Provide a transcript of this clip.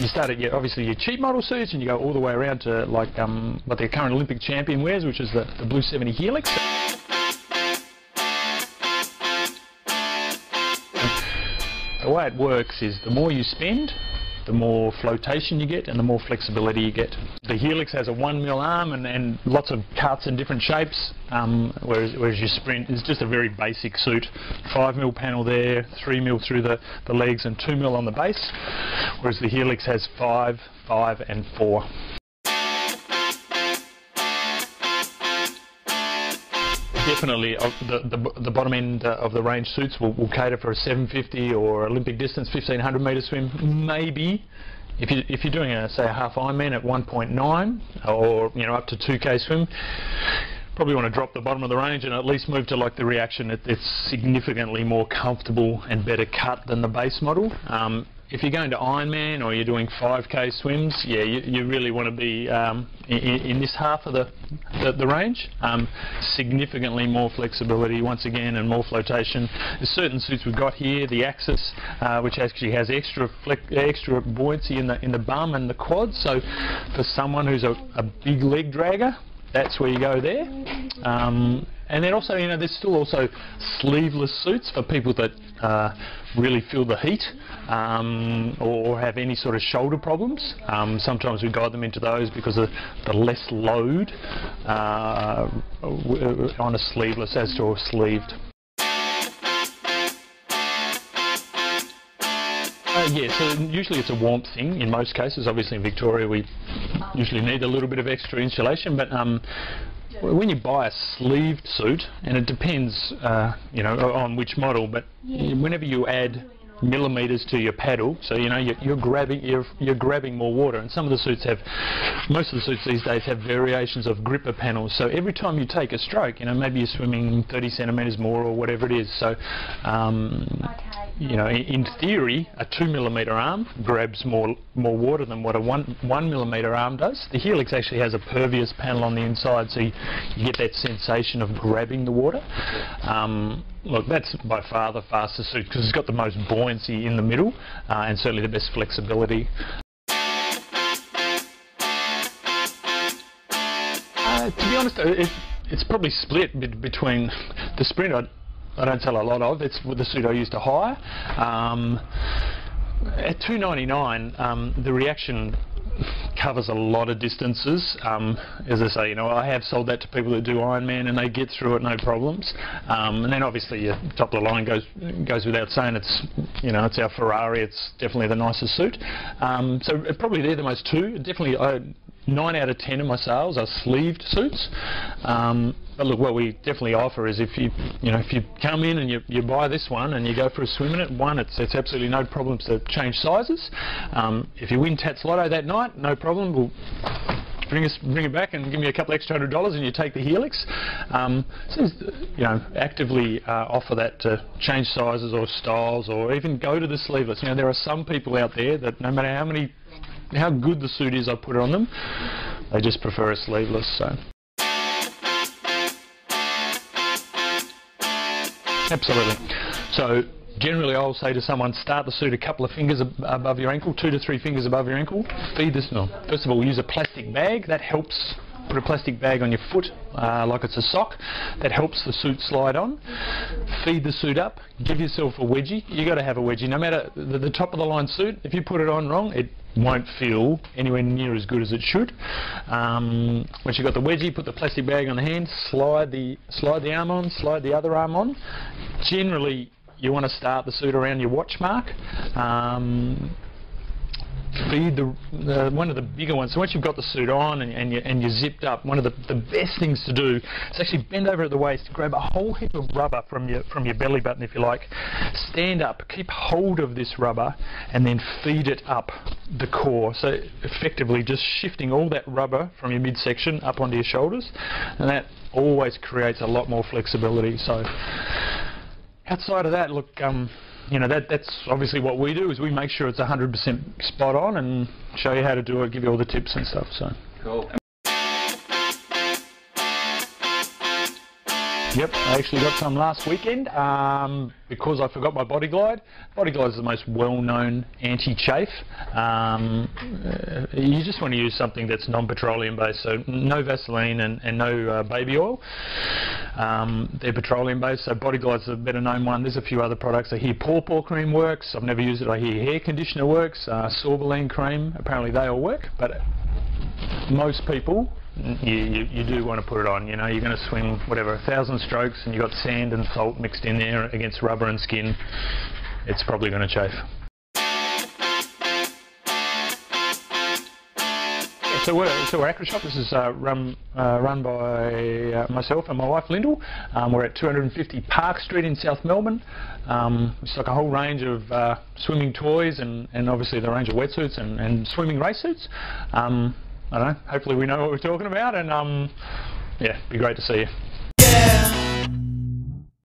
you start at your, obviously your cheap model suits and you go all the way around to like um, what the current Olympic champion wears, which is the, the Blue 70 Helix. The way it works is the more you spend, the more flotation you get and the more flexibility you get. The Helix has a 1 mil arm and, and lots of cuts in different shapes, um, whereas, whereas your Sprint is just a very basic suit. 5 mil panel there, 3 mil through the, the legs and 2 mil on the base, whereas the Helix has 5, 5 and 4. Definitely uh, the, the, the, bottom end uh, of the range suits will, will, cater for a 750 or Olympic distance 1500 metre swim. Maybe if, you, if you're doing a say a half Ironman at 1.9 or you know up to 2k swim, probably want to drop the bottom of the range and at least move to like the reaction. It, it's significantly more comfortable and better cut than the base model. Um, if you're going to Ironman or you're doing 5k swims, yeah, you, you really want to be um, in, in, this half of the, the, the range. Um, significantly more flexibility once again and more flotation. There's certain suits we've got here, the Axis, uh, which actually has extra extra buoyancy in the in the bum and the quads. So for someone who's a, a big leg dragger, that's where you go there. Um, and then also, you know, there's still also sleeveless suits for people that uh, really feel the heat um, or have any sort of shoulder problems. Um, sometimes we guide them into those because of the less load uh, on a sleeveless as to a sleeved. Uh, yeah, so usually it's a warmth thing in most cases. Obviously in Victoria we usually need a little bit of extra insulation, but um, when you buy a sleeved suit, and it depends, uh, you know, on which model, but whenever you add millimeters to your paddle, so you know you're, you're, grabbing you're, you're grabbing more water. And some of the suits have, most of the suits these days have variations of gripper panels. So every time you take a stroke, you know maybe you're swimming 30 centimeters more or whatever it is. So um, you know in theory a two millimeter arm grabs more more water than what a one one millimeter arm does. The Helix actually has a pervious panel on the inside, so you, you get that sensation of grabbing the water. Um, look, that's by far the fastest suit because it's got the most buoyancy in the middle uh, and certainly the best flexibility. Uh, to be honest, it, it's probably split between the Sprint I, I, don't sell a lot of. It's the suit I used to hire. Um, at 299, um, the reaction covers a lot of distances. Um, as I say, you know, I have sold that to people that do Ironman and they get through it no problems. Um, and then obviously your top of the line goes goes without saying. It's you know it's our Ferrari. It's definitely the nicest suit. Um, so probably they're the most two. Definitely. Uh, nine out of ten of my sales are sleeved suits. Um, but look, what we definitely offer is if you, you know, if you come in and you, you buy this one and you go for a swim in it, one, it's, it's absolutely no problem to change sizes. Um, if you win Tattslotto that night, no problem. We'll bring us bring it back and give me a couple extra hundred dollars and you take the Helix. Um, so, you know, actively uh, offer that to change sizes or styles or even go to the sleeveless. You know, there are some people out there that no matter how many how good the suit is I put on them, they just prefer a sleeveless. So. Absolutely. So generally I'll say to someone, start the suit a couple of fingers ab above your ankle, two to three fingers above your ankle. Feed this, no, first of all, use a plastic bag. That helps put a plastic bag on your foot uh, like it's a sock. That helps the suit slide on. Feed the suit up. Give yourself a wedgie. you got to have a wedgie. No matter the, the, top of the line suit, if you put it on wrong, it won't feel anywhere near as good as it should. Um, once you've got the wedgie, put the plastic bag on the hand, slide the, slide the arm on, slide the other arm on. Generally, you want to start the suit around your watch mark. Um, feed the, one of the bigger ones. So once you've got the suit on and, and, you, and you're zipped up, one of the, the best things to do is actually bend over at the waist, grab a whole heap of rubber from your, from your belly button if you like, stand up, keep hold of this rubber and then feed it up the core. So effectively just shifting all that rubber from your midsection up onto your shoulders and that always creates a lot more flexibility. So outside of that, look, um, you know, that, that's obviously what we do is we make sure it's 100% spot on and show you how to do it, give you all the tips and stuff. So. Cool. Yep, I actually got some last weekend um, because I forgot my Body Glide. Body Glide is the most well-known anti-chafe. Um, uh, you just want to use something that's non-petroleum based, so no Vaseline and, and no uh, baby oil. Um, they're petroleum based, so Body Glide's a better known one. There's a few other products. I hear Paw Paw cream works. I've never used it. I hear hair conditioner works. Uh, Sorbolene cream, apparently they all work, but most people you, you, you, do want to put it on. You know, you're going to swing whatever a thousand strokes, and you've got sand and salt mixed in there against rubber and skin. It's probably going to chafe. So we're, so we're Aquashop. This is uh, run, uh, run by uh, myself and my wife Lyndall. Um, we're at 250 Park Street in South Melbourne. Um, it's like a whole range of uh, swimming toys and, and obviously the range of wetsuits and, and swimming race suits. Um, I don't know, hopefully we know what we're talking about and um, yeah, be great to see you.